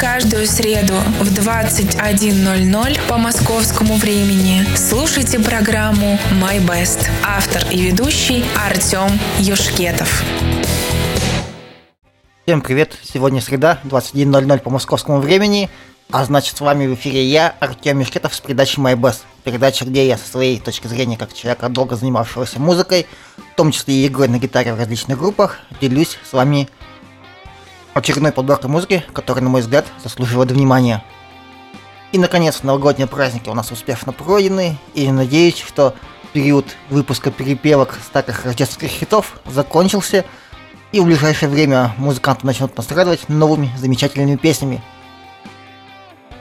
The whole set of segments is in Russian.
каждую среду в 21.00 по московскому времени слушайте программу «My Best». Автор и ведущий Артем Юшкетов. Всем привет! Сегодня среда, 21.00 по московскому времени, а значит с вами в эфире я, Артем Юшкетов с передачей My Best. Передача, где я со своей точки зрения, как человека, долго занимавшегося музыкой, в том числе и игрой на гитаре в различных группах, делюсь с вами очередной подборкой музыки, которая, на мой взгляд, заслуживает внимания. И, наконец, новогодние праздники у нас успешно пройдены, и надеюсь, что период выпуска перепевок старых рождественских хитов закончился, и в ближайшее время музыканты начнут настраивать новыми замечательными песнями.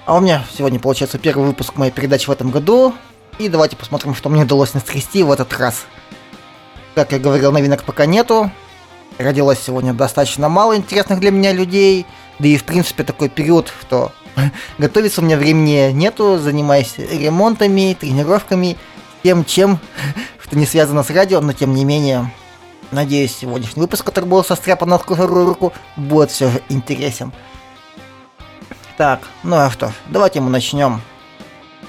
А у меня сегодня получается первый выпуск моей передачи в этом году, и давайте посмотрим, что мне удалось настрясти в этот раз. Как я говорил, новинок пока нету, родилось сегодня достаточно мало интересных для меня людей, да и в принципе такой период, что готовиться у меня времени нету, занимаюсь ремонтами, тренировками, тем, чем, что не связано с радио, но тем не менее, надеюсь, сегодняшний выпуск, который был состряпан на скорую руку, будет все же интересен. Так, ну а что давайте мы начнем.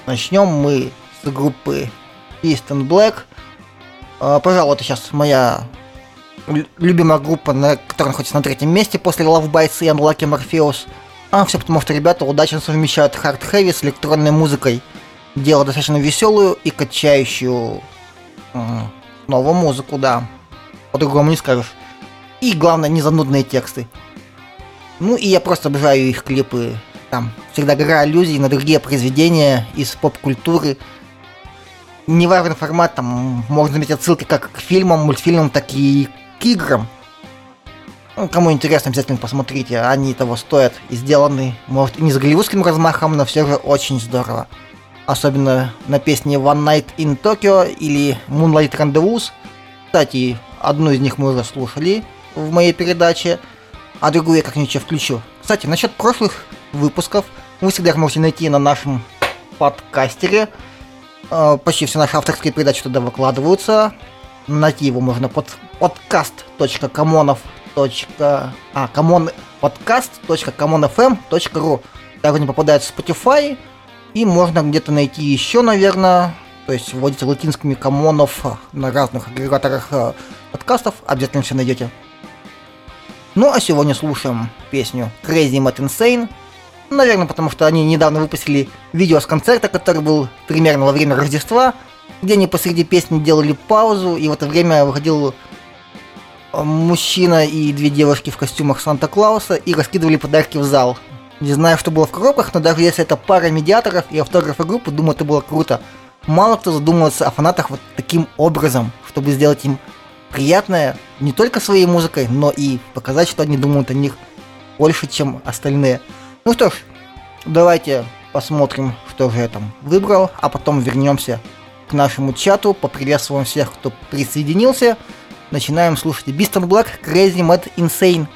Начнем мы с группы East Black. А, пожалуй, это сейчас моя любимая группа, на, которая находится на третьем месте после Love Bites и Unlucky Morpheus. А все потому, что ребята удачно совмещают хард хэви с электронной музыкой. Дело достаточно веселую и качающую новую музыку, да. По-другому не скажешь. И главное, не занудные тексты. Ну и я просто обожаю их клипы. Там всегда гора аллюзий на другие произведения из поп-культуры. Неважный формат, там можно заметить отсылки как к фильмам, мультфильмам, так и к играм. Ну, кому интересно, обязательно посмотрите, они того стоят и сделаны, может, не с голливудским размахом, но все же очень здорово. Особенно на песне One Night in Tokyo или Moonlight Rendezvous. Кстати, одну из них мы уже слушали в моей передаче, а другую я как-нибудь включу. Кстати, насчет прошлых выпусков вы всегда их можете найти на нашем подкастере. Э, почти все наши авторские передачи туда выкладываются. Найти его можно под podcast.comonов. А, комон, podcast.comonfm.ru Также не попадает в Spotify. И можно где-то найти еще, наверное, то есть вводите латинскими комонов на разных агрегаторах э, подкастов, обязательно все найдете. Ну а сегодня слушаем песню Crazy Mad Insane. Наверное, потому что они недавно выпустили видео с концерта, который был примерно во время Рождества, где они посреди песни делали паузу, и в это время выходил э, мужчина и две девушки в костюмах Санта-Клауса и раскидывали подарки в зал. Не знаю, что было в коробках, но даже если это пара медиаторов и автографы группы, думаю, это было круто. Мало кто задумывается о фанатах вот таким образом, чтобы сделать им приятное не только своей музыкой, но и показать, что они думают о них больше, чем остальные. Ну что ж, давайте посмотрим, что же я там выбрал, а потом вернемся к нашему чату, поприветствуем всех, кто присоединился. Начинаем слушать Beast and Black, Crazy Mad Insane.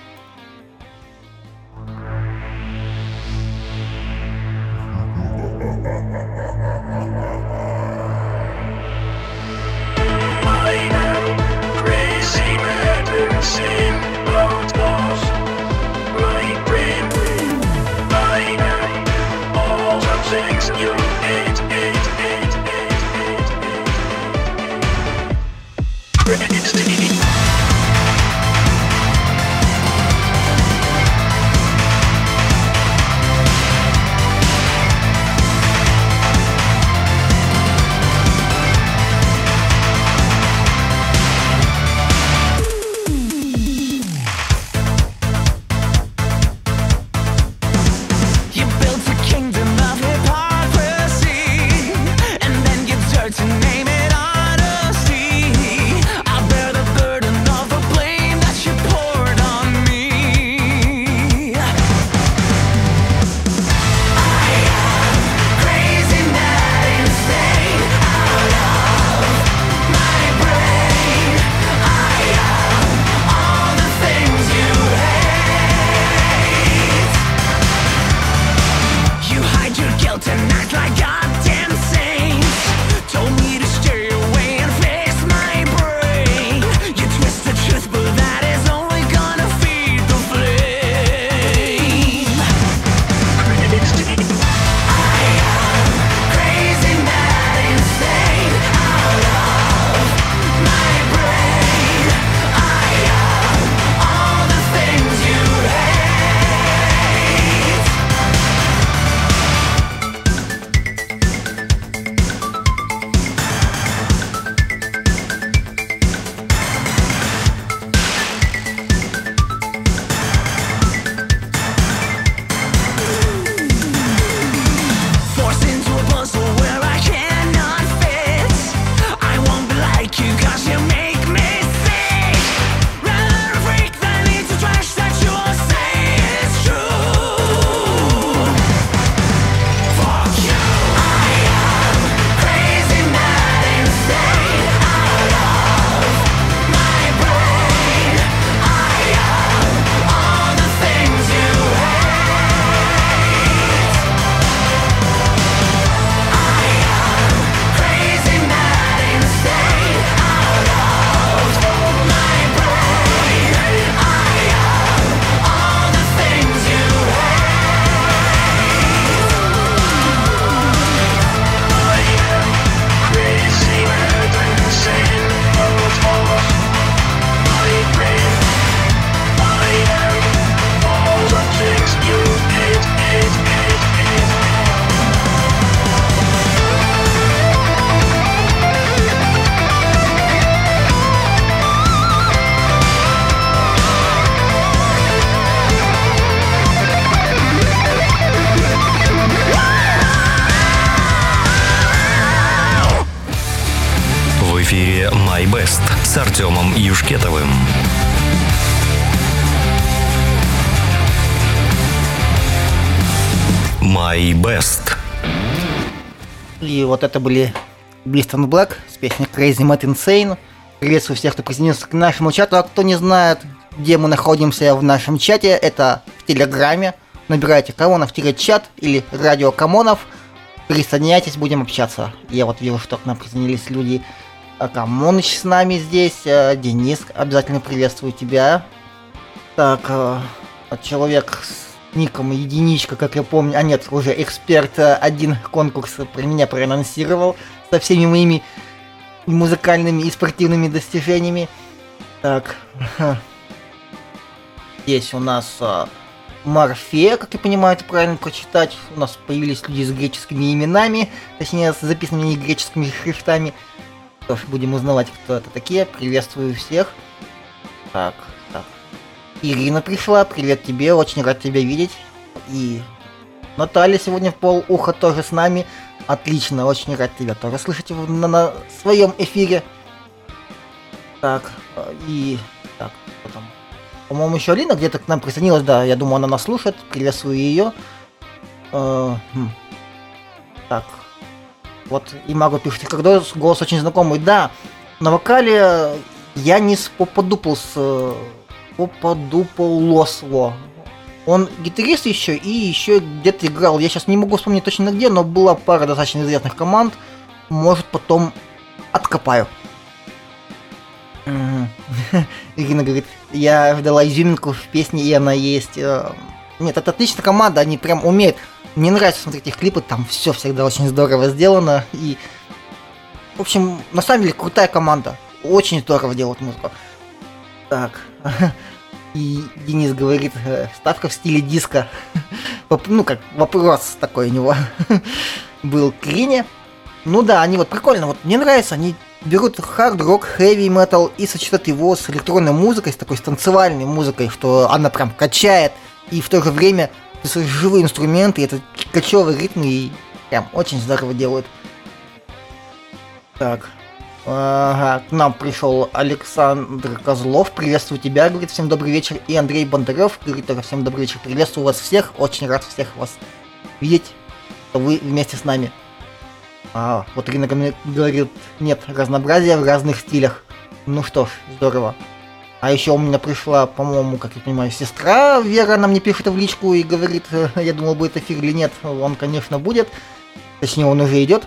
С Артемом Юшкетовым. «My Best». И вот это были Blist Black с песней Crazy Mad Insane. Приветствую всех, кто присоединился к нашему чату. А кто не знает, где мы находимся в нашем чате, это в Телеграме. Набирайте Камонов-чат или Радио Камонов. Присоединяйтесь, будем общаться. Я вот вижу, что к нам присоединились люди. А Камоныч с нами здесь. э, Денис, обязательно приветствую тебя. Так, э, человек с ником единичка, как я помню. А нет, уже эксперт один конкурс про меня проанонсировал со всеми моими музыкальными и спортивными достижениями. Так, здесь у нас а, Морфея, как я понимаю, это правильно прочитать. У нас появились люди с греческими именами, точнее, с записанными греческими шрифтами. Что ж, будем узнавать, кто это такие. Приветствую всех. Так, так. Ирина пришла, привет тебе, очень рад тебя видеть. И Наталья сегодня в пол уха тоже с нами. Отлично, очень рад тебя тоже слышать на, на своем эфире. Так, э, и... Так, кто там? По-моему, еще Алина где-то к нам присоединилась, да, я думаю, она нас слушает. Приветствую ее. Э, хм. Так. Вот и Маго пишет, когда голос очень знакомый. Да, на вокале Янис Попадуплс. э, Попадуполос. во. Он гитарист еще и еще где-то играл. Я сейчас не могу вспомнить точно где, но была пара достаточно известных команд. Может, потом откопаю. Ирина говорит, я ждала изюминку в песне, и она есть. Э, Нет, это отличная команда, они прям умеют. Мне нравится смотреть их клипы, там все всегда очень здорово сделано. И, в общем, на самом деле крутая команда. Очень здорово делают музыку. Так. И Денис говорит, э, ставка в стиле диска. Ну, как вопрос такой у него был к Ирине. Ну да, они вот прикольно, вот мне нравится, они берут хард-рок, хэви метал и сочетают его с электронной музыкой, с такой с танцевальной музыкой, что она прям качает, и в то же время свои живые инструменты, это кочевые ритмы, и прям очень здорово делают. Так. Ага, к нам пришел Александр Козлов, приветствую тебя, говорит, всем добрый вечер, и Андрей Бондарев, говорит, тоже всем добрый вечер, приветствую вас всех, очень рад всех вас видеть, что вы вместе с нами. А, вот Ирина ко говорит, нет разнообразия в разных стилях. Ну что ж, здорово. А еще у меня пришла, по-моему, как я понимаю, сестра Вера, она мне пишет в личку и говорит, э, я думал, будет эфир или нет. Он, конечно, будет. Точнее, он уже идет.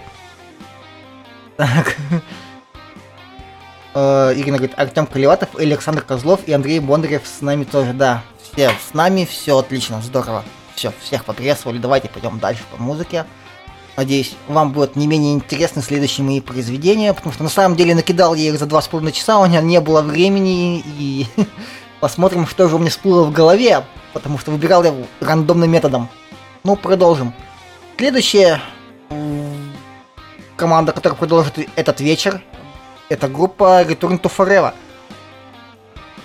Так. Э, Ирина говорит, Артем Колеватов, Александр Козлов и Андрей Бондарев с нами тоже, да. Все с нами, все отлично, здорово. Все, всех поприветствовали, давайте пойдем дальше по музыке. Надеюсь, вам будут не менее интересны следующие мои произведения, потому что на самом деле накидал я их за два с половиной часа, у меня не было времени, и посмотрим, что же у меня всплыло в голове, потому что выбирал я рандомным методом. Ну, продолжим. Следующая команда, которая продолжит этот вечер, это группа Return to Forever.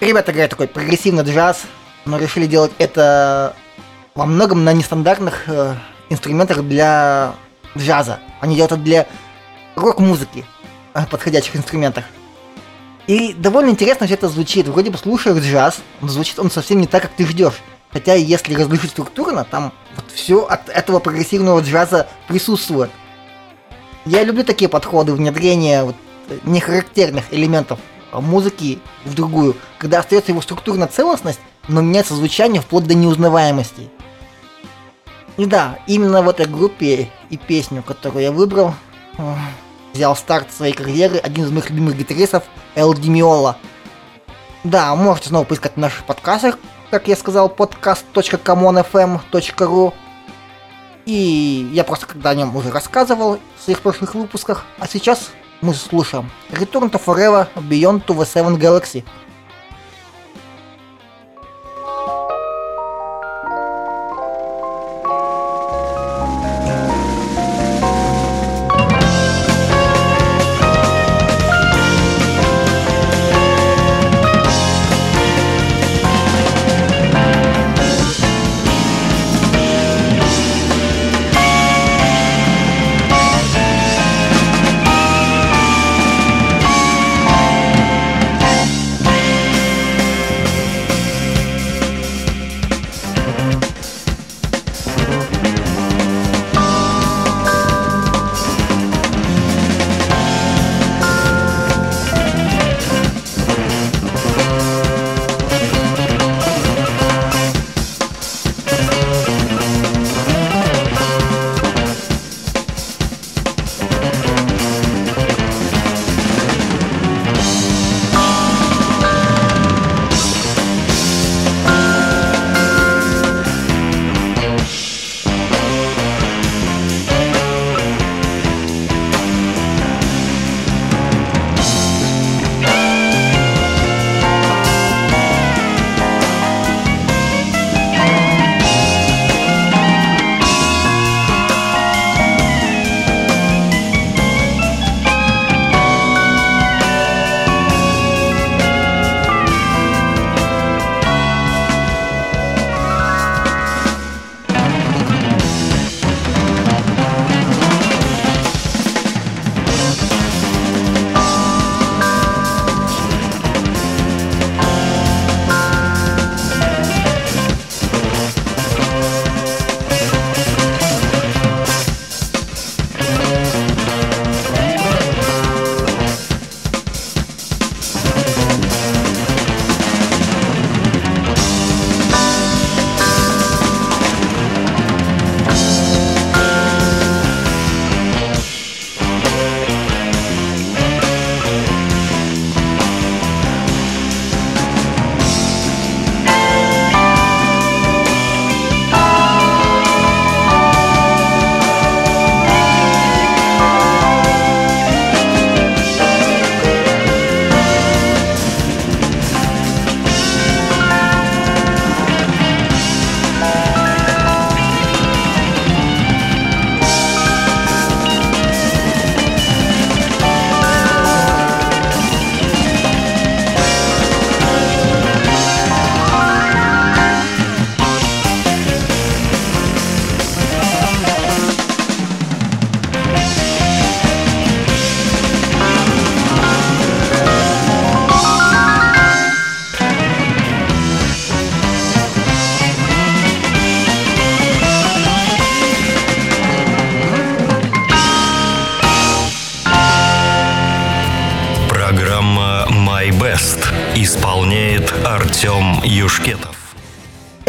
Ребята играют такой прогрессивный джаз, но решили делать это во многом на нестандартных э, инструментах для джаза. Они делают это для рок-музыки, э, подходящих инструментах. И довольно интересно все это звучит. Вроде бы слушаешь джаз, но звучит он совсем не так, как ты ждешь. Хотя если разложить структурно, там вот все от этого прогрессивного джаза присутствует. Я люблю такие подходы, внедрение вот э, нехарактерных элементов э, музыки в другую, когда остается его структурная целостность, но меняется звучание вплоть до неузнаваемости. И да, именно в этой группе и песню, которую я выбрал, э, взял старт своей карьеры один из моих любимых гитаристов Эл Димиола. Да, можете снова поискать в наших подкастах, как я сказал, podcast.comonfm.ru И я просто когда о нем уже рассказывал в своих прошлых выпусках, а сейчас мы слушаем Return to Forever Beyond to the Seven Galaxy.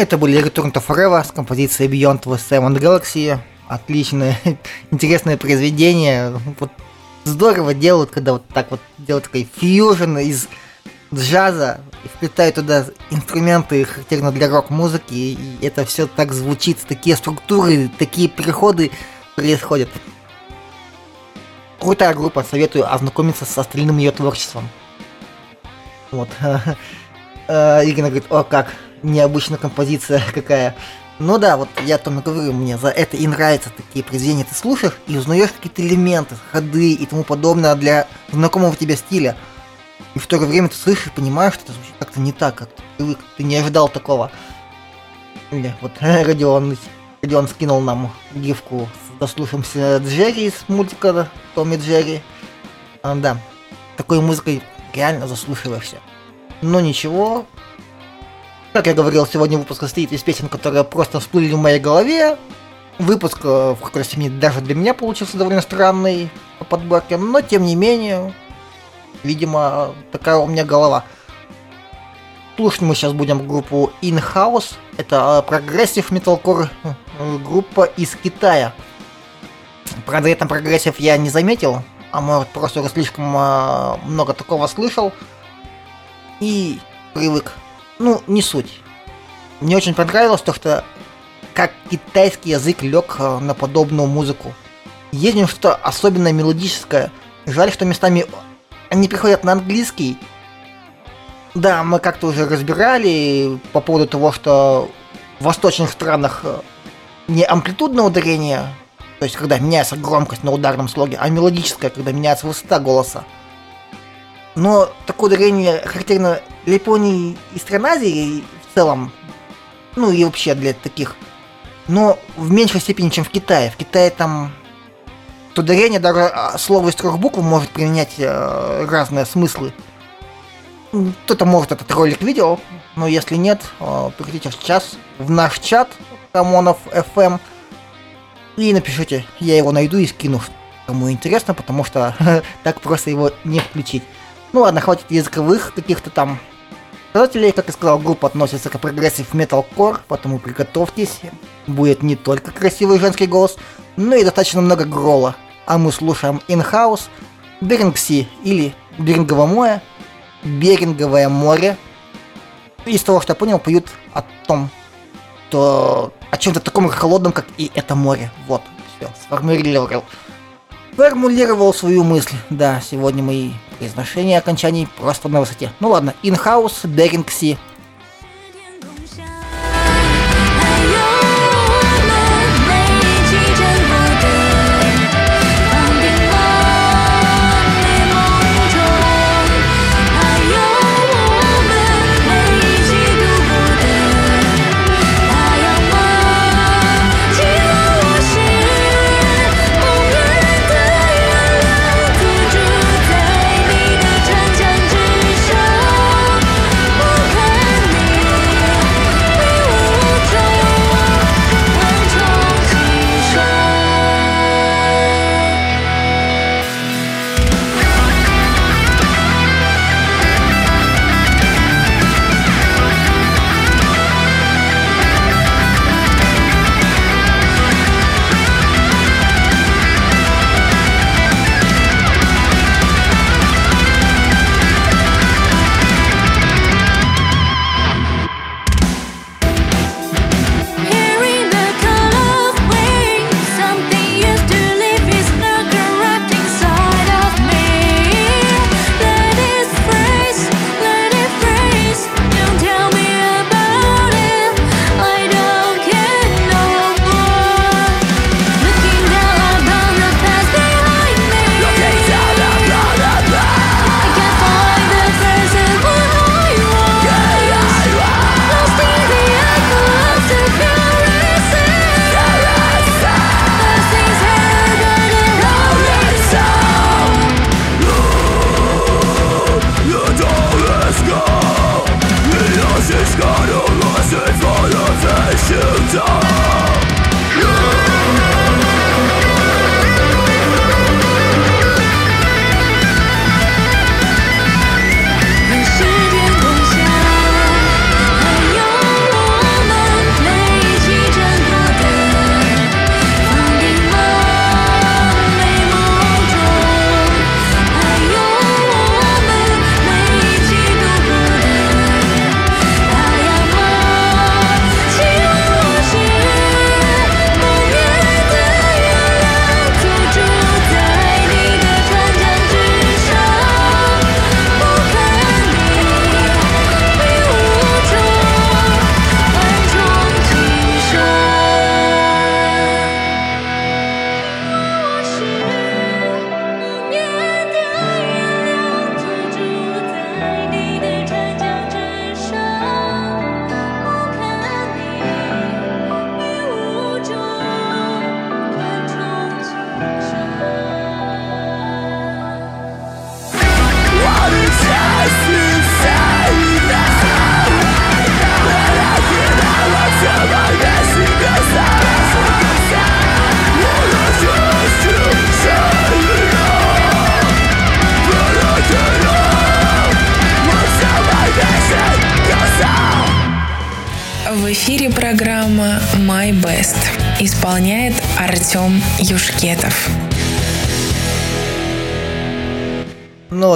Это были Return to Forever с композицией Beyond the Seven Galaxy. Отличное, интересное произведение. Вот здорово делают, когда вот так вот делают такой фьюжн из джаза, и вплетают туда инструменты, характерно для рок-музыки, и это все так звучит, такие структуры, такие переходы происходят. Крутая группа, советую ознакомиться с остальным ее творчеством. Вот. Э, Ирина говорит, о, как, необычная композиция какая. Ну да, вот я там говорю, мне за это и нравятся такие произведения. Ты слушаешь и узнаешь какие-то элементы, ходы и тому подобное для знакомого тебе стиля. И в то же время ты слышишь и понимаешь, что это звучит как-то не так, как ты привык, ты не ожидал такого. Или вот Родион, Родион скинул нам гифку с дослушаемся Джерри из мультика Томми Джерри. А, да, такой музыкой реально заслушиваешься. Но ничего, как я говорил, сегодня выпуск состоит из песен, которые просто всплыли в моей голове. Выпуск э, в какой-то степени даже для меня получился довольно странный по подборке, но тем не менее, видимо, такая у меня голова. Слушать мы сейчас будем группу In-House. Это progressive metalcore группа из Китая. Правда, этом прогрессив я не заметил, а может просто слишком э, много такого слышал и привык. Ну, не суть. Мне очень понравилось то, что как китайский язык лег э, на подобную музыку. Есть в что-то особенно мелодическое. Жаль, что местами они приходят на английский. Да, мы как-то уже разбирали по поводу того, что в восточных странах э, не амплитудное ударение, то есть когда меняется громкость на ударном слоге, а мелодическое, когда меняется высота голоса. Но такое ударение характерно для Японии и стран Азии в целом, ну и вообще для таких, но в меньшей степени, чем в Китае. В Китае там ударение даже а, слово из трех букв может применять э, разные смыслы. Кто-то может этот ролик видел, но если нет, э, приходите сейчас в наш чат Камонов FM и напишите, я его найду и скину, кому интересно, потому что так просто его не включить. Ну ладно, хватит языковых каких-то там показателей. Как я сказал, группа относится к progressive metalcore, поэтому приготовьтесь. Будет не только красивый женский голос, но и достаточно много гроула. А мы слушаем In-House, Берингси или Беринговое море, Беринговое море. Из того, что я понял, поют о том, что о чем-то таком холодном, как и это море. Вот, все, сформулировал. Формулировал свою мысль. Да, сегодня мои произношения окончаний просто на высоте. Ну ладно, in-house, Берингси,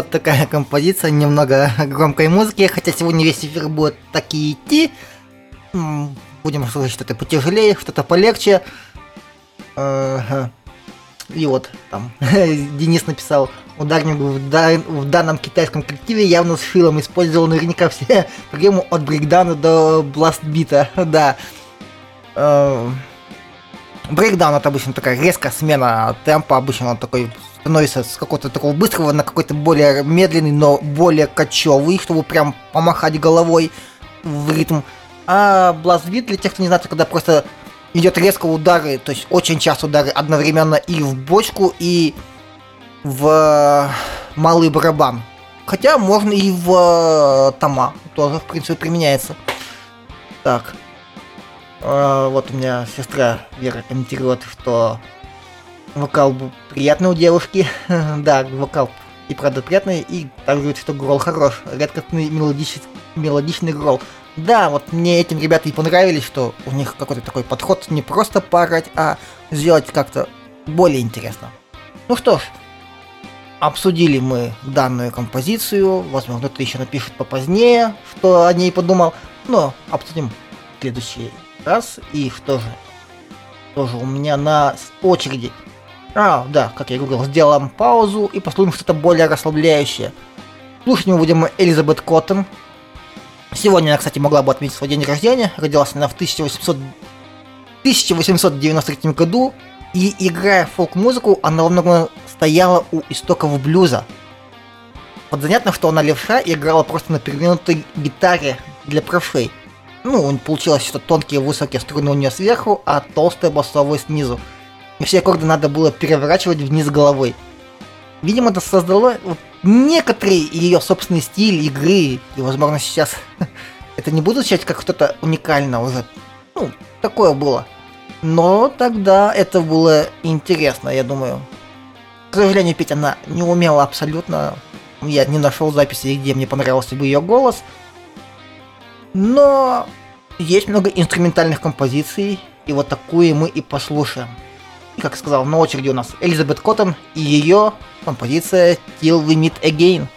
вот такая композиция, немного громкой музыки, хотя сегодня весь эфир будет и идти. Будем слушать что-то потяжелее, что-то полегче. И вот там Денис написал, ударник в, в данном китайском коллективе явно с Шилом использовал наверняка все приемы от брейкдауна до бластбита, да. Брейкдаун это обычно такая резкая смена темпа, обычно он такой становится с какого-то такого быстрого на какой-то более медленный, но более кочевый, чтобы прям помахать головой в ритм. А бластбит, для тех, кто не знает, когда просто идет резко удары, то есть очень часто удары одновременно и в бочку, и в малый барабан. Хотя можно и в тома, тоже в принципе применяется. Так. А, вот у меня сестра Вера комментирует, что вокал приятный у девушки. да, вокал и правда приятный, и также говорит, что грол хорош. Редкостный мелодичный, мелодичный грол. Да, вот мне этим ребята и понравились, что у них какой-то такой подход не просто парать, а сделать как-то более интересно. Ну что ж, обсудили мы данную композицию, возможно, кто-то еще напишет попозднее, что о ней подумал, но обсудим в следующий раз. И что же? Тоже у меня на очереди. А, да, как я говорил, сделаем паузу и послушаем что-то более расслабляющее. Слушать мы будем Элизабет Коттон, Сегодня она, кстати, могла бы отметить свой день рождения. Родилась она в 1800... 1893 году. И играя фолк-музыку, она во многом стояла у истоков блюза. Вот занятно, что она левша и играла просто на перевернутой гитаре для правшей. Ну, получилось, что тонкие высокие струны у нее сверху, а толстые басовые снизу. И все аккорды надо было переворачивать вниз головой. Видимо, это создало вот, некоторые ее собственный стиль игры, и, возможно, сейчас это не буду звучать как что-то уникальное уже. Ну, такое было. Но тогда это было интересно, я думаю. К сожалению, петь она не умела абсолютно. Я не нашел записи, где мне понравился бы ее голос. Но есть много инструментальных композиций, и вот такую мы и послушаем. И, как сказал, на очереди у нас Элизабет Коттон и ее композиция Till We Meet Again.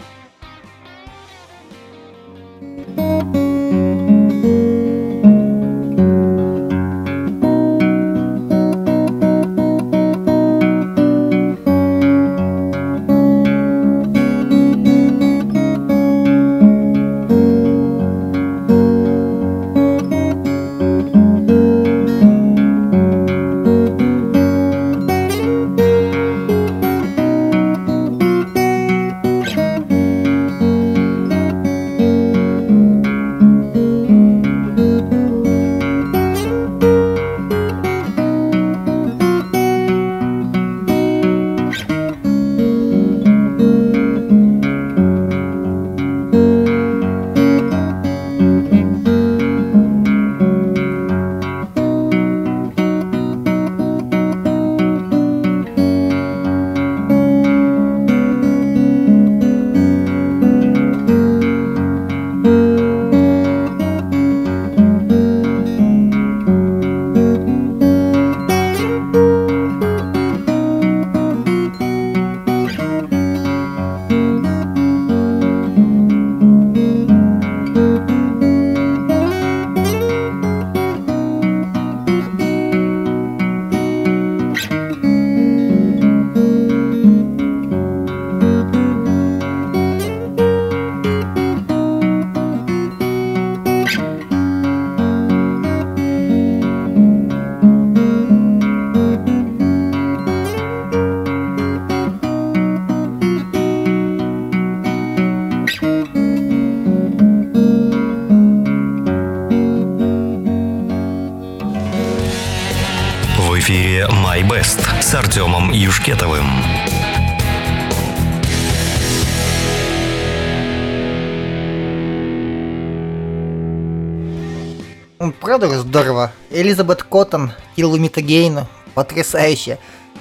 Здорово. Элизабет Коттон, Till We Потрясающе.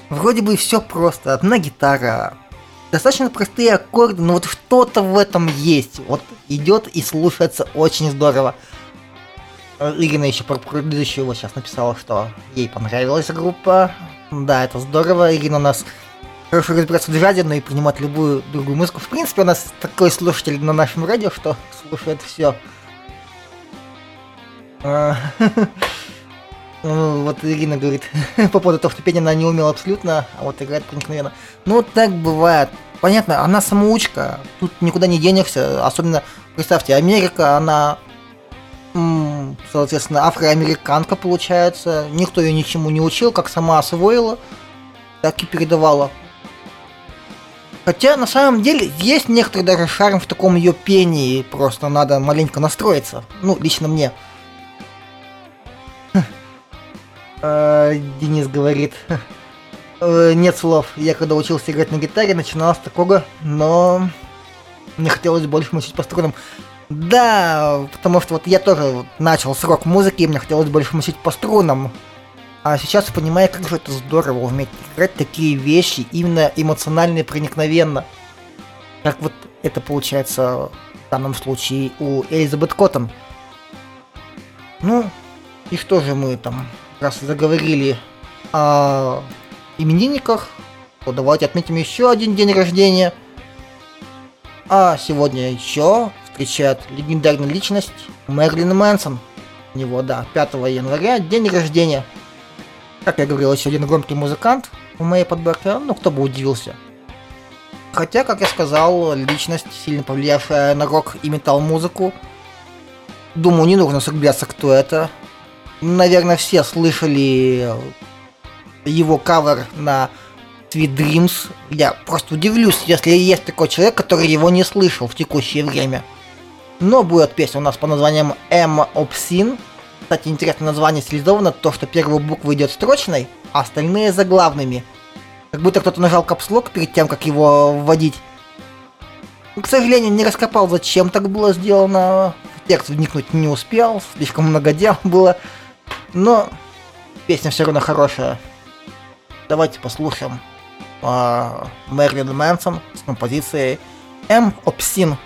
Вроде бы все просто. Одна гитара, достаточно простые аккорды, но вот что-то в этом есть. Вот идет и слушается очень здорово. Ирина еще про предыдущую его сейчас написала, что ей понравилась группа. Да, это здорово. Ирина у нас хорошо разбирается в джазе, но и принимает любую другую музыку. В принципе, у нас такой слушатель на нашем радио, что слушает все. А, ну, вот Ирина говорит по поводу того, что пение она не умела абсолютно, а вот играет проникновенно. Ну, так бывает. Понятно, она самоучка, тут никуда не денешься, особенно, представьте, Америка, она, соответственно, афроамериканка получается, никто ее ничему не учил, как сама освоила, так и передавала. Хотя, на самом деле, есть некоторый даже шарм в таком ее пении, просто надо маленько настроиться, ну, лично мне. Денис говорит, э, нет слов. Я когда учился играть на гитаре, начинал с такого, но мне хотелось больше мучить по струнам. Да, потому что вот я тоже начал с рок-музыки, и мне хотелось больше мучить по струнам. А сейчас понимаю, как же это здорово уметь играть такие вещи именно эмоционально и проникновенно. Как вот это получается в данном случае у Элизабет Коттон. Ну, и что же мы там раз заговорили о именинниках, то давайте отметим еще один день рождения. А сегодня еще встречает легендарная личность Мерлин Мэнсон. У него, да, 5 января, день рождения. Как я говорил, еще один громкий музыкант в моей подборке, ну кто бы удивился. Хотя, как я сказал, личность, сильно повлиявшая на рок и метал музыку. Думаю, не нужно углубляться, кто это наверное, все слышали его кавер на Sweet Dreams. Я просто удивлюсь, если есть такой человек, который его не слышал в текущее время. Но будет песня у нас по названием M Obscene. Кстати, интересное название стилизовано, то, что первая буква идет строчной, а остальные заглавными. Как будто кто-то нажал капслок перед тем, как его вводить. К сожалению, не раскопал, зачем так было сделано. В текст вникнуть не успел, слишком много дел было. Но песня все равно хорошая. Давайте послушаем э, Мерлин Мэнсон с композицией М. Обсин.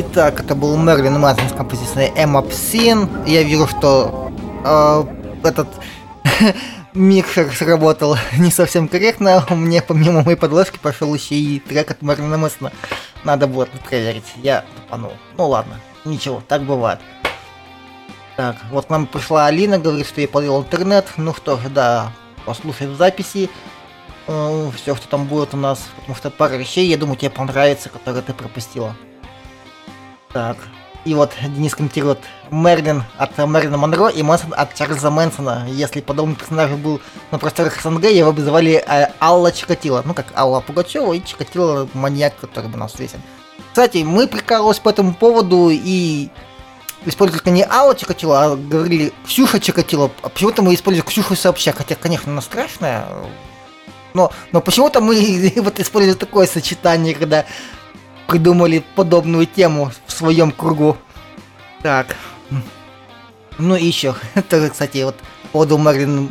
Итак, это был Мерлин Мэнсон с композицией M Obscene. Я вижу, что э, этот микшер сработал не совсем корректно. У меня помимо моей подложки пошел еще и трек от Мерлина Мэнсона. Надо будет проверить. Я тупанул. Ну ладно, ничего, так бывает. Так, вот к нам пришла Алина, говорит, что ей полил интернет. Ну что ж, да, послушай в записи. Э, все, что там будет у нас. Потому что пара вещей, я думаю, тебе понравится, которые ты пропустила. Так, и вот Денис комментирует Мерлин от Мерлина Монро и Мэнсон от Чарльза Мэнсона. Если подобный персонаж был на просторах СНГ, его бы звали э, Алла Чикатило. Ну, как Алла Пугачева и Чикатило маньяк, который бы нас свесен. Кстати, мы прикалывались по этому поводу и использовали не Алла Чикатило, а говорили Ксюша Чикатило. А почему-то мы используем Ксюшу сообща, хотя, конечно, она страшная. Но, но почему-то мы вот используем такое сочетание, когда придумали подобную тему в своем кругу. Так. Ну и еще, это, кстати, вот по поводу Мерлин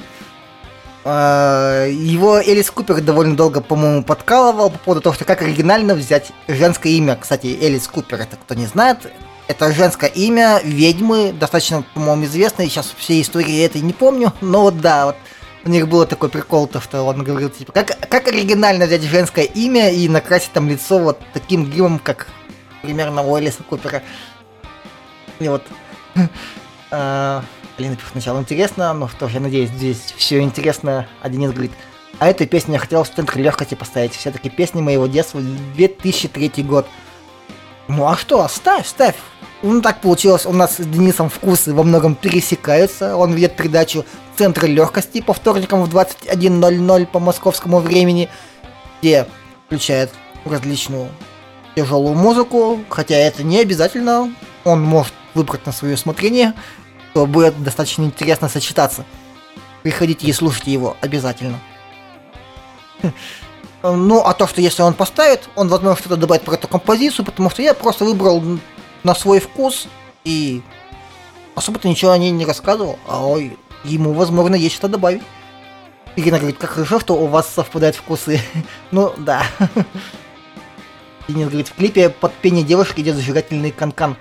а, его Элис Купер довольно долго, по-моему, подкалывал по поводу того, что как оригинально взять женское имя. Кстати, Элис Купер, это кто не знает, это женское имя ведьмы, достаточно, по-моему, известное. Сейчас все истории этой не помню, но вот да, вот у них было такой прикол, то, что он говорил, типа, как, как оригинально взять женское имя и накрасить там лицо вот таким гримом, как примерно у Элиса Купера. И вот... А, Алина пишет сначала интересно, но что ж, я надеюсь, здесь все интересно. А Денис говорит, а эту песню я хотел в центр легкости поставить. Все-таки песни моего детства 2003 год. Ну а что, ставь, ставь. Ну так получилось, у нас с Денисом вкусы во многом пересекаются. Он ведет передачу Центр легкости по вторникам в 21.00 по московскому времени, где включает различную тяжелую музыку, хотя это не обязательно, он может выбрать на свое усмотрение, то будет достаточно интересно сочетаться. Приходите и слушайте его обязательно. Ну, а то, что если он поставит, он, возможно, что-то добавит про эту композицию, потому что я просто выбрал на свой вкус и особо-то ничего о ней не рассказывал, а ой, ему, возможно, есть что добавить. Ирина говорит, как хорошо, что у вас совпадают вкусы. ну, да. Денис говорит, в клипе под пение девушки идет зажигательный канкан.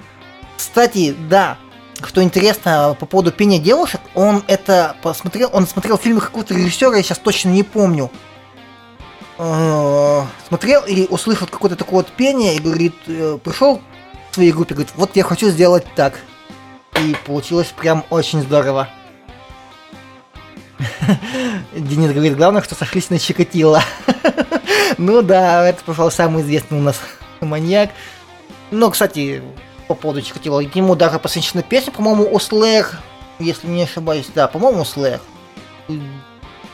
Кстати, да, что интересно по поводу пения девушек, он это посмотрел, он смотрел фильмы какого-то режиссера, я сейчас точно не помню. Э, смотрел и услышал какое-то такое вот пение и говорит, э, пришел к своей группе, говорит, вот я хочу сделать так. И получилось прям очень здорово. Денис говорит, главное, что сошлись на Чикатило. ну да, это, пожалуй, самый известный у нас маньяк. Но, кстати, по поводу Чикатило, ему даже посвящена песня, по-моему, у Слэр, если не ошибаюсь, да, по-моему, у Слэр.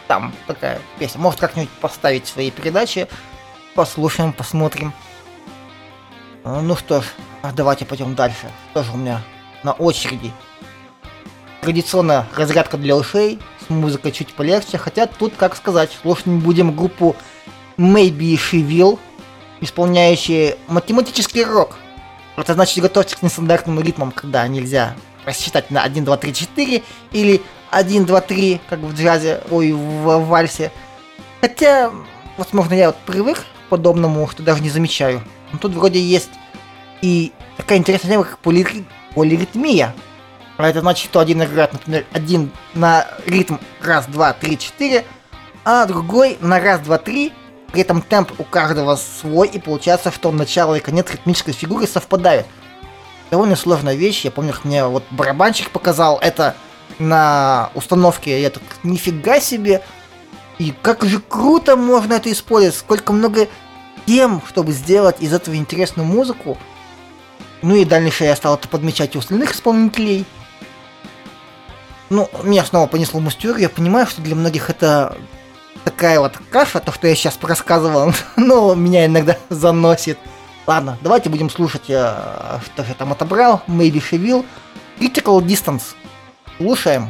Там такая песня. Может как-нибудь поставить в своей передаче. Послушаем, посмотрим. Ну что ж, а давайте пойдем дальше. Что же у меня на очереди? Традиционно разрядка для ушей, с музыкой чуть полегче, хотя тут, как сказать, слушать мы будем группу Maybe She Will, исполняющие математический рок. Это значит, готовьтесь к нестандартным ритмам, когда нельзя рассчитать на 1, 2, 3, 4 или 1, 2, 3, как в джазе, ой, в, вальсе. Хотя, возможно, я вот привык к подобному, что даже не замечаю. Но тут вроде есть и такая интересная тема, как полирит... полиритмия. А это значит, что один играет, например, один на ритм раз, два, три, четыре, а другой на раз, два, три. При этом темп у каждого свой, и получается, что начало и конец ритмической фигуры совпадают. Довольно сложная вещь. Я помню, как мне вот барабанщик показал это на установке. Я так, нифига себе. И как же круто можно это использовать. Сколько много тем, чтобы сделать из этого интересную музыку. Ну и дальше я стал это подмечать у остальных исполнителей. Ну, меня снова понесло мустер, я понимаю, что для многих это такая вот каша, то, что я сейчас рассказывал, но меня иногда заносит. Ладно, давайте будем слушать, э, что я там отобрал. Maybe She Will. Critical Distance. Слушаем.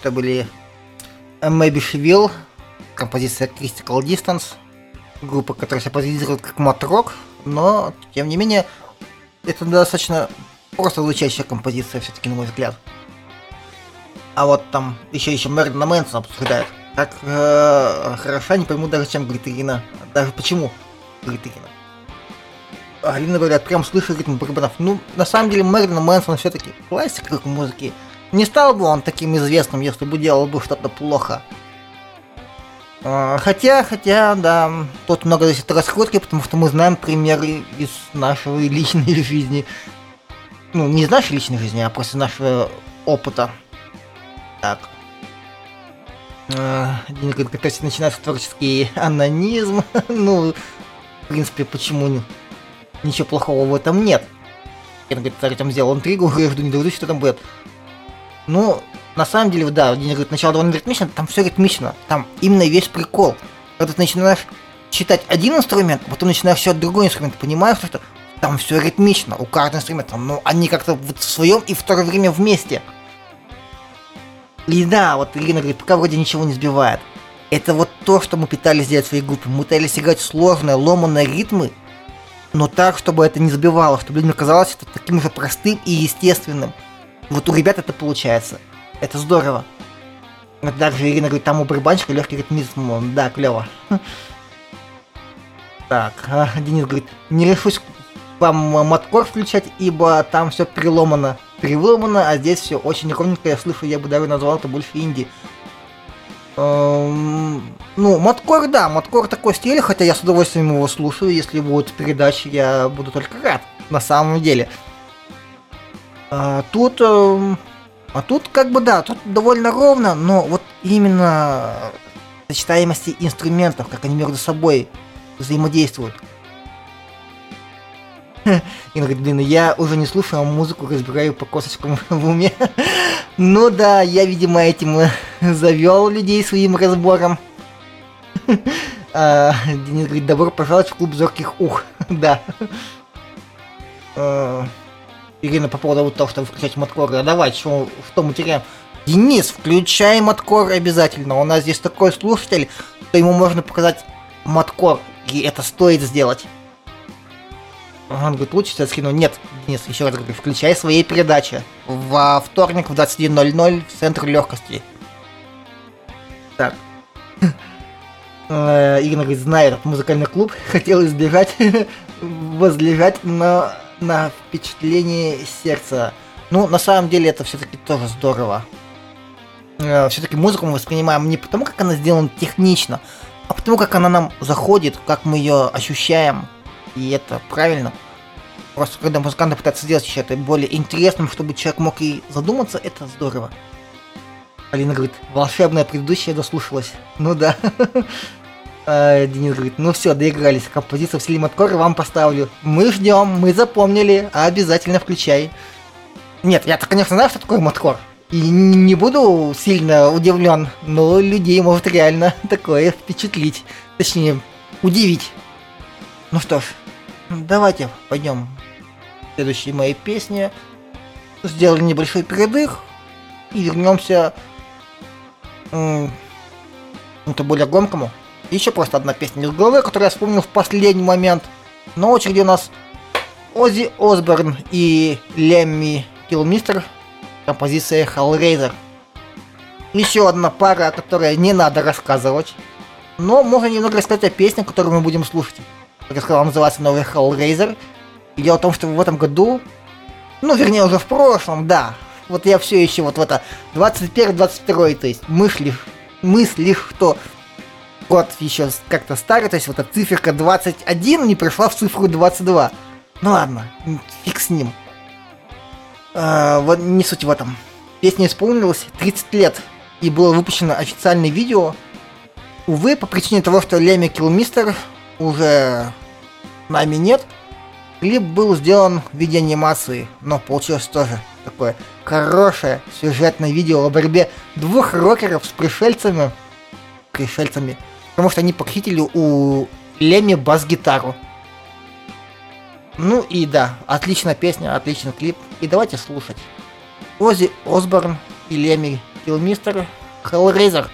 Это были Maybe She Will, композиция Critical Distance, группа, которая себя позиционирует как матрок, но, тем не менее, это достаточно просто звучащая композиция, все-таки, на мой взгляд. А вот там еще еще Мэрина Мэнсон обсуждает. Как э, хороша, не пойму даже, чем говорит Ирина. Даже почему, говорит Ирина. Алина говорят, прям слышу ритм барабанов. Ну, на самом деле, Мэрин Мэнсон все-таки классик рок музыки. Не стал бы он таким известным, если бы делал бы что-то плохо. А, хотя, хотя, да, тут много зависит от раскрутки, потому что мы знаем примеры из нашей личной жизни. Ну, не из нашей личной жизни, а просто нашего опыта. Так. А, Дина говорит, как раз начинается творческий анонизм. ну, в принципе, почему ничего плохого в этом нет? Я говорит, Артем сделал интригу, я жду не дождусь, что там будет. Ну, на самом деле, да, Дина говорит, начало довольно ритмично, там все ритмично. Там именно весь прикол. Когда ты начинаешь читать один инструмент, потом начинаешь считать другой инструмент, понимаешь, что там все ритмично, у каждого инструмента, ну, они как-то вот в своем и в то же время вместе. И да, вот Ирина говорит, пока вроде ничего не сбивает. Это вот то, что мы пытались сделать в своей группе. Мы пытались играть сложные, ломаные ритмы, но так, чтобы это не сбивало, чтобы людям казалось это таким же простым и естественным. Вот у ребят это получается. Это здорово. Вот также Ирина говорит, там у барабанщика легкий ритмизм. Да, клево. Так, а, Денис говорит, не решусь вам маткор включать, ибо там все переломано переломано, а здесь все очень ровненько. Я слышу, я бы даже назвал это больше инди. Эм, ну, Маткор, да, Маткор такой стиль, хотя я с удовольствием его слушаю. Если будут передачи, я буду только рад, на самом деле. А, тут, э, а тут как бы да, тут довольно ровно, но вот именно сочетаемости инструментов, как они между собой взаимодействуют. И блин, я уже не слушаю, а музыку разбираю по косточкам в уме. ну да, я, видимо, этим завел людей своим разбором. а, Денис говорит, добро пожаловать в клуб зорких ух. да. Ирина по поводу того, чтобы включать маткор. А давай, что, что мы теряем? Денис, включай маткор обязательно. У нас здесь такой слушатель, что ему можно показать маткор. И это стоит сделать. Он говорит, лучше сейчас скину. Нет, Денис, еще раз говорю, включай свои передачи. Во вторник в 21.00 в Центр легкости. Так. Э, Ирина говорит, знает этот музыкальный клуб, хотел избежать возлежать на, на впечатлении сердца. Ну, на самом деле, это все-таки тоже здорово. Э, все-таки музыку мы воспринимаем не потому, как она сделана технично, а потому, как она нам заходит, как мы ее ощущаем, и это правильно. Просто когда музыканты пытаются сделать это более интересным, чтобы человек мог и задуматься, это здорово. Алина говорит, волшебная предыдущая дослушалась. Ну да. А, Денис говорит, ну все, доигрались. Композицию в стиле Маткора вам поставлю. Мы ждем, мы запомнили, обязательно включай. Нет, я-то, конечно, знаю, что такое Маткор. И не буду сильно удивлен, но людей может реально такое впечатлить. Точнее, удивить. Ну что ж, давайте пойдем к следующей моей. Сделали небольшой передых и вернемся к более громкому. Еще просто одна песня из головы, которую я вспомнил в последний момент. На очереди у нас Оззи Осборн и Лемми Килмистер. Композиция Hellraiser. Еще одна пара, которая не надо рассказывать. Но можно немного рассказать о песне, которую мы будем слушать как я сказал, называется новый Hellraiser. И дело в том, что в этом году, ну, вернее, уже в прошлом, да, вот я все еще вот в это 21-22, то есть мысли, мысли, что год еще как-то старый, то есть вот эта циферка 21 не пришла в цифру 22. Ну ладно, фиг с ним. А, вот не суть в этом. Песня исполнилась 30 лет, и было выпущено официальное видео. Увы, по причине того, что Леми Киллмистер уже нами нет. Клип был сделан в виде анимации, но получилось тоже такое хорошее сюжетное видео о борьбе двух рокеров с пришельцами, пришельцами потому что они похитили у Леми бас-гитару. Ну и да, отличная песня, отличный клип. И давайте слушать. Ози Осборн и Леми Килмистер Hellraiser.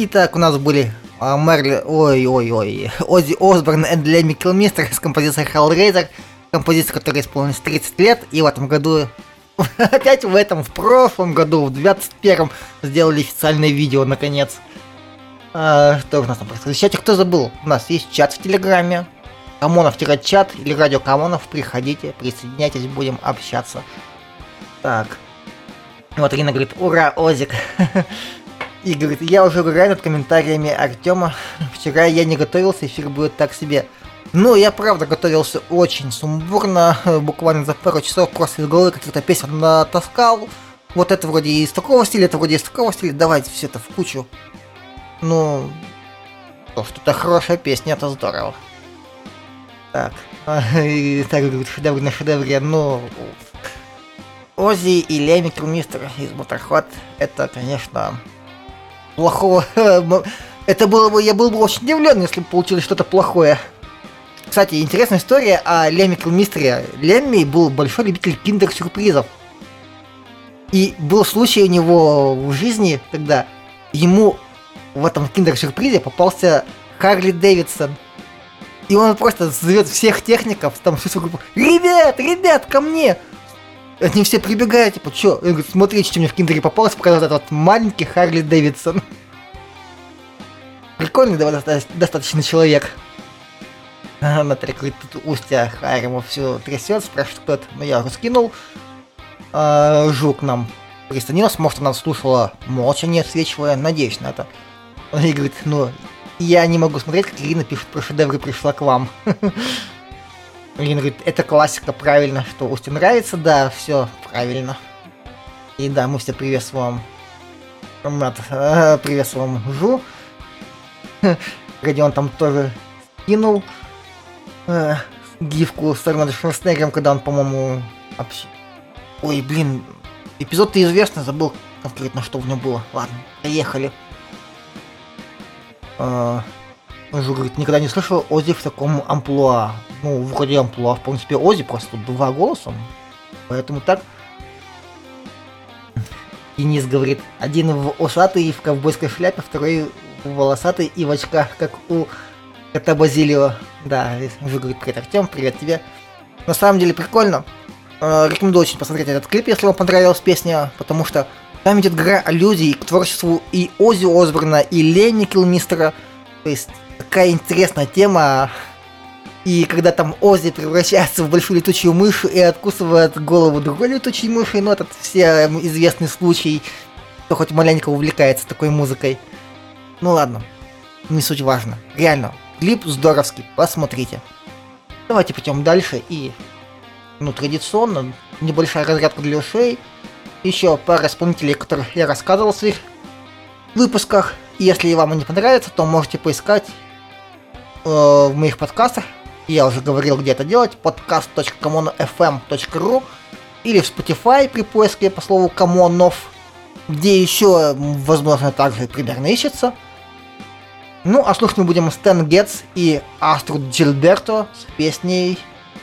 Итак, у нас были а, Мерли... Ой-ой-ой. Оззи Осборн и Леми Килмистер с композицией Hellraiser. Композиция, которая исполнилась 30 лет. И в этом году... Опять в этом, в прошлом году, в 21-м, сделали официальное видео, наконец. А, что у нас там происходит? В кто забыл? У нас есть чат в Телеграме. Камонов-чат или радио Камонов. Приходите, присоединяйтесь, будем общаться. Так. Вот Рина говорит, ура, Озик. И говорит, я уже угораю над комментариями Артема. Вчера я не готовился, эфир будет так себе. Ну, я правда готовился очень сумбурно, буквально за пару часов просто из головы каких-то песен натаскал. Вот это вроде из такого стиля, это вроде из такого стиля, давайте все это в кучу. Ну, то, что это хорошая песня, это здорово. Так, и так говорит, шедевр на шедевре, ну... Ози и Леми Крумистер из Моторхот, это, конечно, плохого... Это было бы... Я был бы очень удивлен, если бы получилось что-то плохое. Кстати, интересная история о Лемми Килмистере. Лемми был большой любитель киндер-сюрпризов. И был случай у него в жизни, когда ему в этом киндер-сюрпризе попался Харли Дэвидсон. И он просто зовет всех техников, там всю свою группу, ребят, ребят, ко мне! Они все прибегают, типа, чё? Он говорит, смотрите, что мне в киндере попалось, показал этот маленький Харли Дэвидсон. Прикольный достаточно человек. Наталья говорит, тут устья Хариму все трясет, спрашивает, кто это. Ну, я раскинул. А, Жук нам присоединился, может, она слушала молча, не отсвечивая, надеюсь на это. Он ей говорит, ну, я не могу смотреть, как Ирина пишет про шедевры пришла к вам. Ирина говорит, это классика, правильно, что Усте нравится, да, все правильно. И да, мы все приветствуем приветствуем Жу. Родион там тоже кинул э, гифку с Арнольдом Шварценеггером, когда он, по-моему, вообще... Ой, блин, эпизод-то известный, забыл конкретно, что в нем было. Ладно, поехали. Э, Жу говорит, никогда не слышал Ози в таком амплуа. Ну, вроде амплуа, в принципе, Ози просто два голоса. Поэтому так. Денис говорит, один в усатый в ковбойской шляпе, второй волосатый и в очках, как у это Базилио. Да, говорит, привет, Артем, привет тебе. На самом деле прикольно. Э, рекомендую очень посмотреть этот клип, если вам понравилась песня, потому что там идет игра аллюзий к творчеству и Ози Осборна, и Ленни Килмистера. То есть такая интересная тема. И когда там Ози превращается в большую летучую мышь и откусывает голову другой летучей мыши, ну этот всем известный случай, кто хоть маленько увлекается такой музыкой. Ну ладно, не суть важно. Реально, клип здоровский, посмотрите. Давайте пойдем дальше и, ну, традиционно, небольшая разрядка для ушей. Еще пара исполнителей, о которых я рассказывал в своих выпусках. Если вам они понравятся, то можете поискать э, в моих подкастах. Я уже говорил, где это делать. podcast.comonfm.ru или в Spotify при поиске по слову Камонов, где еще, возможно, также примерно ищется. Ну, а слушать мы будем Стэн Гетц и Аструд Джильберто с песней,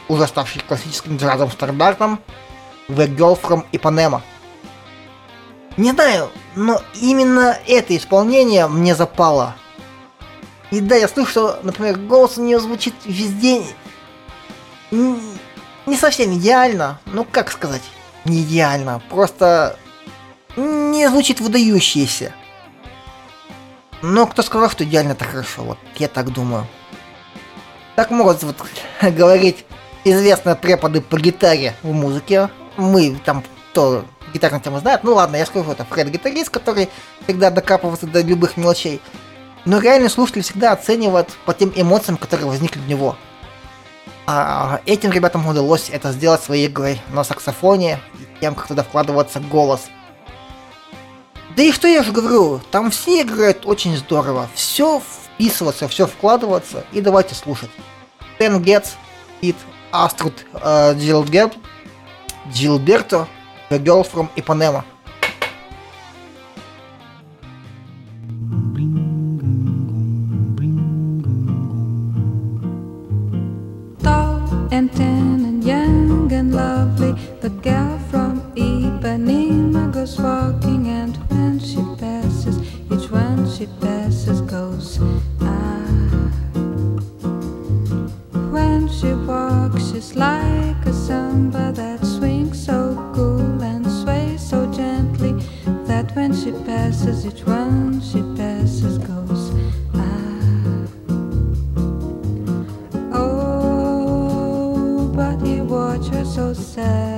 уже ставшей классическим джазовым стандартом The Girl from Ipanema. Не знаю, но именно это исполнение мне запало. И да, я слышу, что, например, голос у нее звучит везде не совсем идеально, ну как сказать, не идеально, просто не звучит выдающееся. Но кто сказал, что идеально это хорошо? Вот я так думаю. Так могут вот говорить известные преподы по гитаре в музыке. Мы там то гитарную тему знают. Ну ладно, я скажу, это Фред гитарист, который всегда докапывается до любых мелочей. Но реальный слушатель всегда оценивает по тем эмоциям, которые возникли в него. А этим ребятам удалось это сделать своей игрой на саксофоне тем, как туда вкладывается голос. Да и что я же говорю, там все играют очень здорово, все вписываться, все вкладываться, и давайте слушать. Gets, Pit, Astrid, uh, Gilbert, Gilberto, The Girl from Ipanema. Samba that swings so cool and sways so gently that when she passes, each one she passes goes. Ah. Oh, but he watch her so sadly.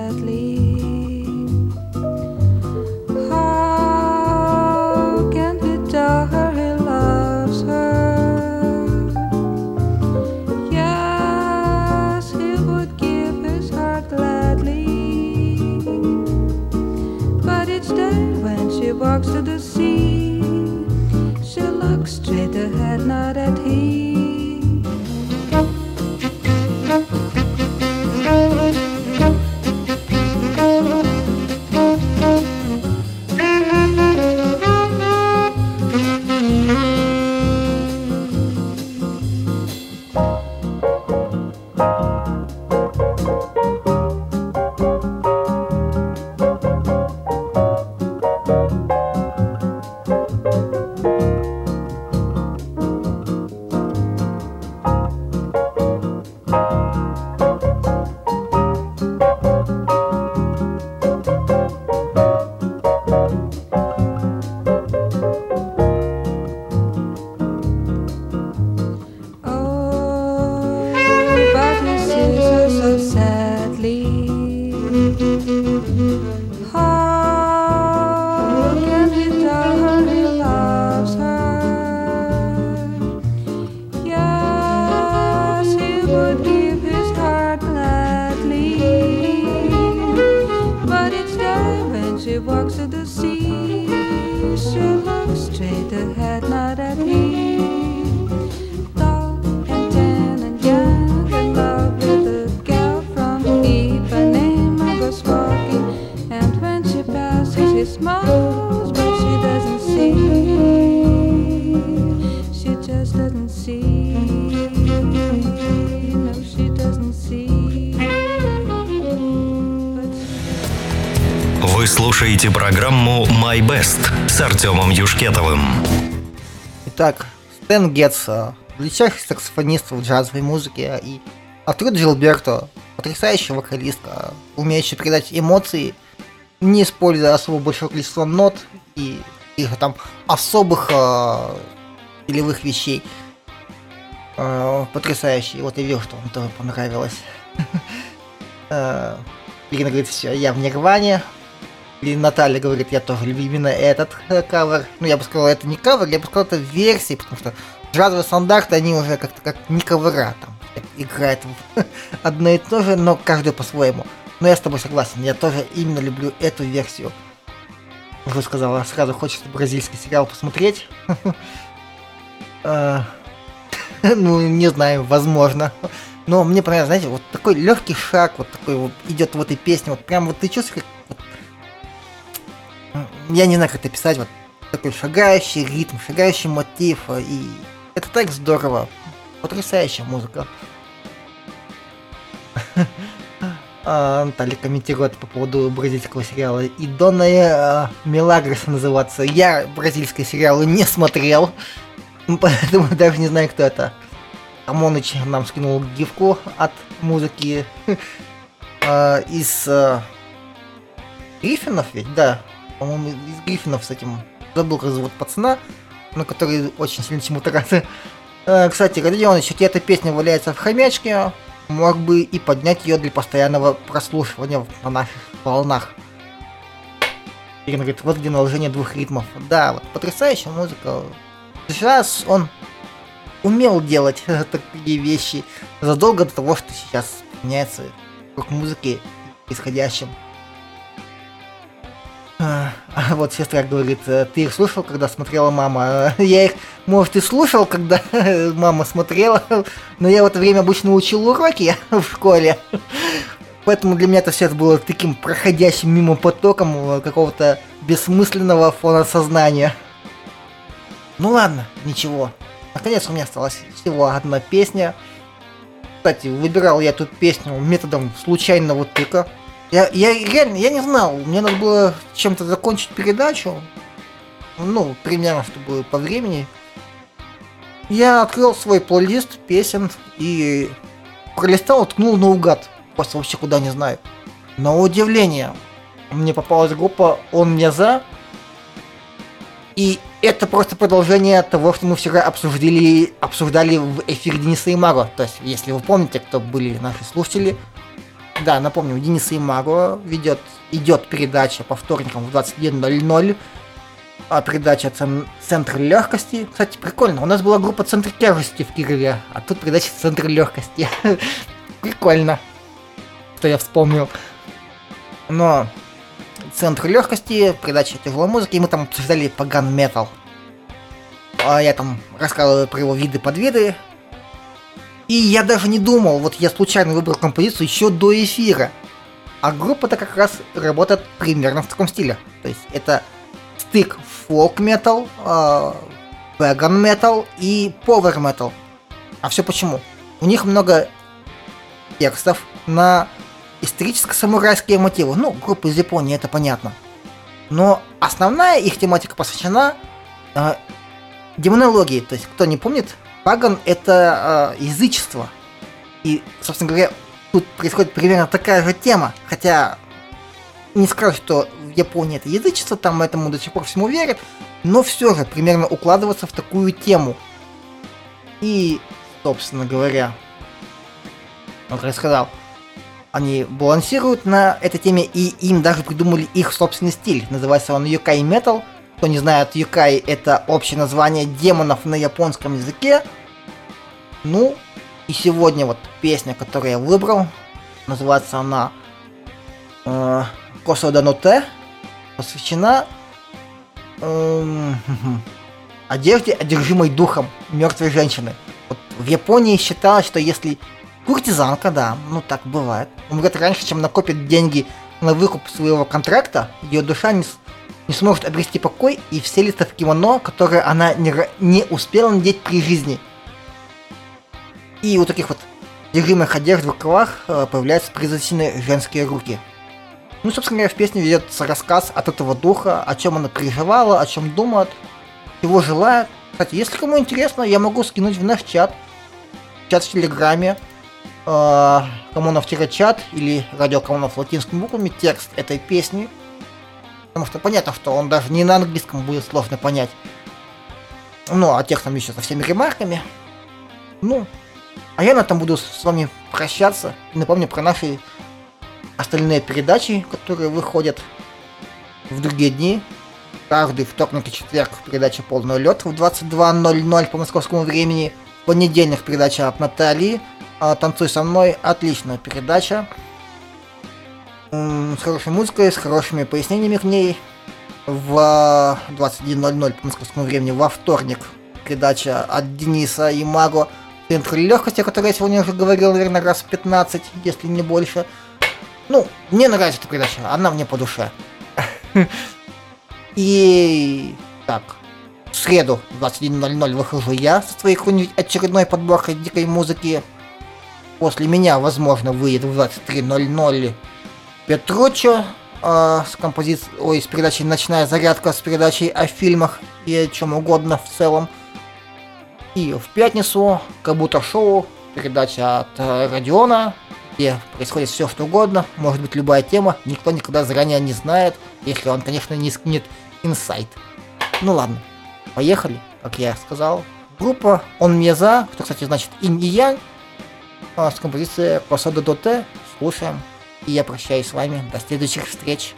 Артемом Юшкетовым. Итак, Стэн Гетс, э, величайший саксофонист в джазовой музыке, и Артур Джилберто, потрясающая вокалистка, умеющая передать эмоции, не используя особо большое количество нот и их там особых э, вещей. Э, потрясающий. Вот я вижу, что вам тоже понравилось. Э, Ирина говорит, все, я в Нирване. И Наталья говорит, я тоже люблю именно этот кавер. Ну, я бы сказал, это не кавер, я бы сказал, это версии, потому что джазовые стандарты, они уже как-то как не кавера там играют в одно и то же, но каждый по-своему. Но я с тобой согласен, я тоже именно люблю эту версию. Уже сказала, сразу хочется бразильский сериал посмотреть. Э, Ну, не знаю, возможно. Но мне понравилось, знаете, вот такой легкий шаг, вот такой вот идет в этой песне, вот прям вот ты чувствуешь, я не знаю, как это писать, вот такой шагающий ритм, шагающий мотив, э, и это так здорово, потрясающая музыка. А, Наталья комментирует по поводу бразильского сериала и Дона Мелагроса называться. Я бразильские сериалы не смотрел, поэтому даже не знаю, кто это. Амоныч нам скинул гифку от музыки а, из Гриффинов ведь, да. По-моему, из Гриффинов с этим. Забыл, как зовут пацана, но который очень сильно чему-то рад. А, Кстати, Родионович, у эта песня валяется в хомячке, мог бы и поднять ее для постоянного прослушивания на наших волнах. Ирина говорит, вот где наложение двух ритмов. Да, вот потрясающая музыка. Сейчас он умел делать такие вещи задолго до того, что сейчас меняется круг музыки исходящим. А а вот сестра говорит, «Э, ты их слушал, когда смотрела мама? Я их, может, и слушал, когда мама смотрела, но я в это время обычно учил уроки в школе. Поэтому для меня это все это было таким проходящим мимо потоком э, какого-то бессмысленного фона сознания. Ну ладно, ничего. Наконец у меня осталась всего одна песня. Кстати, выбирал я эту песню методом случайного тыка. Я, я реально, я не знал, мне надо было чем-то закончить передачу. Ну, примерно, чтобы по времени. Я открыл свой плейлист песен и пролистал, ткнул наугад. Просто вообще куда не знаю. На удивление, мне попалась группа «Он мне за», и это просто продолжение того, что мы вчера обсуждали, обсуждали в эфире Дениса и Маро. То есть, если вы помните, кто были наши слушатели, да, напомню, Дениса и Маро ведет, идет передача по вторникам в 21.00. А передача цен, Центр легкости. Кстати, прикольно. У нас была группа Центр тяжести в Кирове, а тут передача Центр легкости. прикольно. Что я вспомнил. Но Центр легкости, передача тяжелой музыки, и мы там обсуждали паган метал. А я там рассказывал про его виды подвиды. И я даже не думал, вот я случайно выбрал композицию еще до эфира. А группа-то как раз работает примерно в таком стиле. То есть это стык фолк метал, паган метал и повер метал. А все почему? У них много текстов на историческо-самурайские мотивы. Ну, группа из Японии, это понятно. Но основная их тематика посвящена э, демонологии. То есть, кто не помнит, паган это э, язычество. И, собственно говоря, тут происходит примерно такая же тема. Хотя не скажу, что в Японии это язычество, там этому до сих пор всему верят, но все же примерно укладываться в такую тему. И, собственно говоря, он рассказал, они балансируют на этой теме, и им даже придумали их собственный стиль. Называется он Юкай Metal. Кто не знает, Юкай это общее название демонов на японском языке. Ну, и сегодня вот песня, которую я выбрал, называется она э, Косода Ноте, посвящена э, одежде, одержимой духом мертвой женщины. Вот в Японии считалось, что если Куртизанка, да, ну так бывает. Умрет раньше, чем накопит деньги на выкуп своего контракта, ее душа не, не сможет обрести покой и вселится в кимоно, которое она не, не успела надеть при жизни. И у таких вот держимых одежд в рукавах э, появляются призрачные женские руки. Ну, собственно говоря, в песне ведется рассказ от этого духа, о чем она переживала, о чем думает, чего желает. Кстати, если кому интересно, я могу скинуть в наш чат, чат в Телеграме, э, Коммунов-чат или радио Коммунов латинскими буквами текст этой песни. Потому что понятно, что он даже не на английском будет сложно понять. Ну, а текстом еще со всеми ремарками. Ну, а я на этом буду с вами прощаться. Напомню про наши остальные передачи, которые выходят в другие дни. Каждый вторник и четверг передача «Полный лед» в 22.00 по московскому времени. В понедельник передача от Натальи а, «Танцуй со мной» отличная передача. С хорошей музыкой, с хорошими пояснениями к ней. В 21.00 по московскому времени во вторник передача от Дениса и Маго «Центр легкости», о которой я сегодня уже говорил, наверное, раз 15, если не больше. Ну, мне нравится эта передача, она мне по душе. И так, в среду в 21.00 выхожу я со своей какой-нибудь очередной подборкой дикой музыки. После меня, возможно, выйдет в 23.00 Петручо э, с композицией, ой, с передачей «Ночная зарядка», с передачей о фильмах и о чем угодно в целом. И в пятницу Кабута Шоу, передача от э, Родиона, где происходит все что угодно, может быть любая тема, никто никогда заранее не знает, если он, конечно, не скинет инсайт. Ну ладно, поехали, как я сказал. Группа Он мне за, что, кстати, значит инь и янь, а, с композицией Посада Доте. Слушаем. И я прощаюсь с вами. До следующих встреч.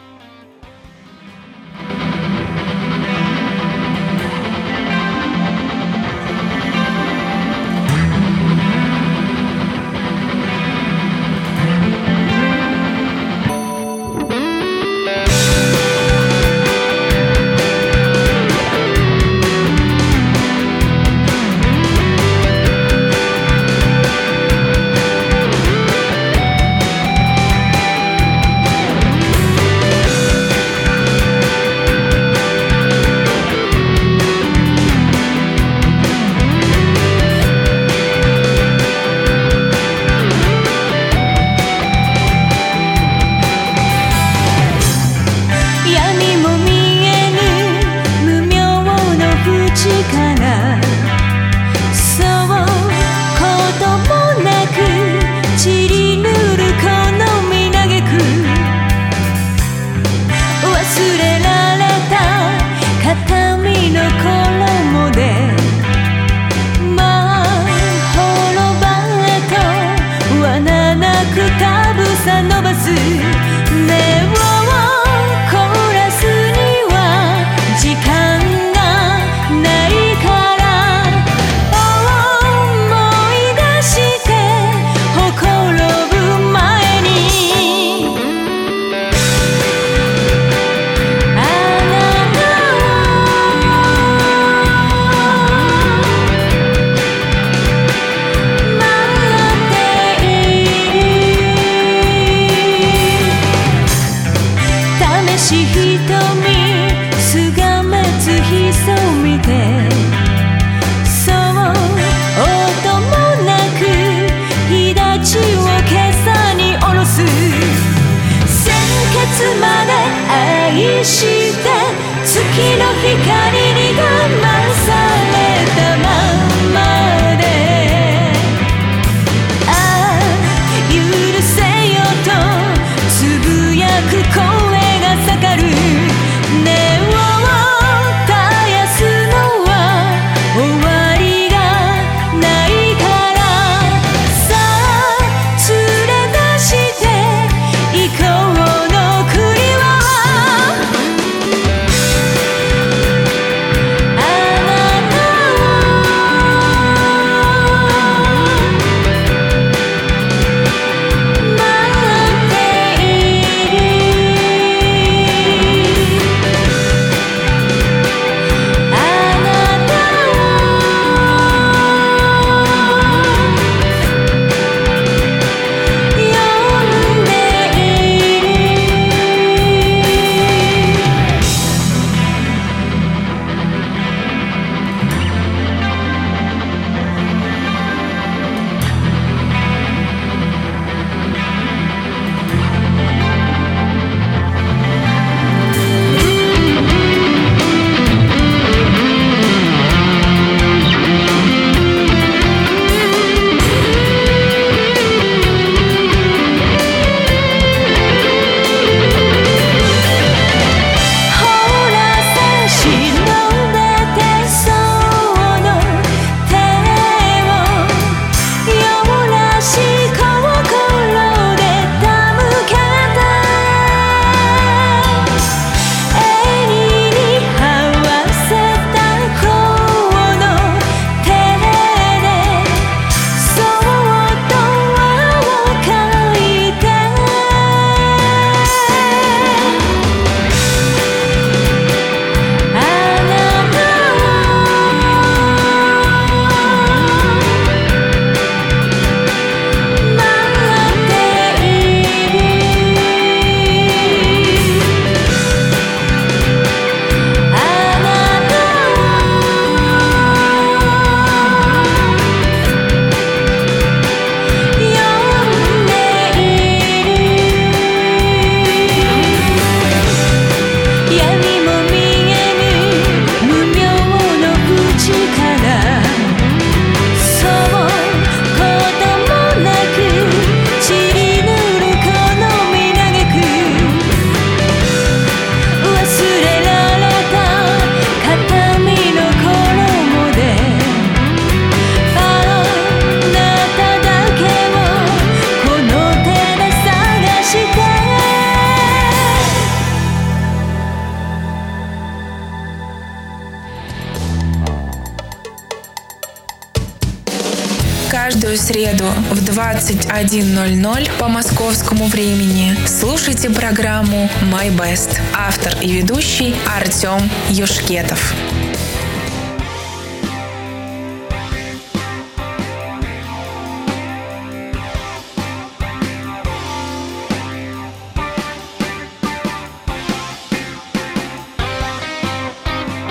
21.00 по московскому времени слушайте программу «My Best». Автор и ведущий Артем Юшкетов.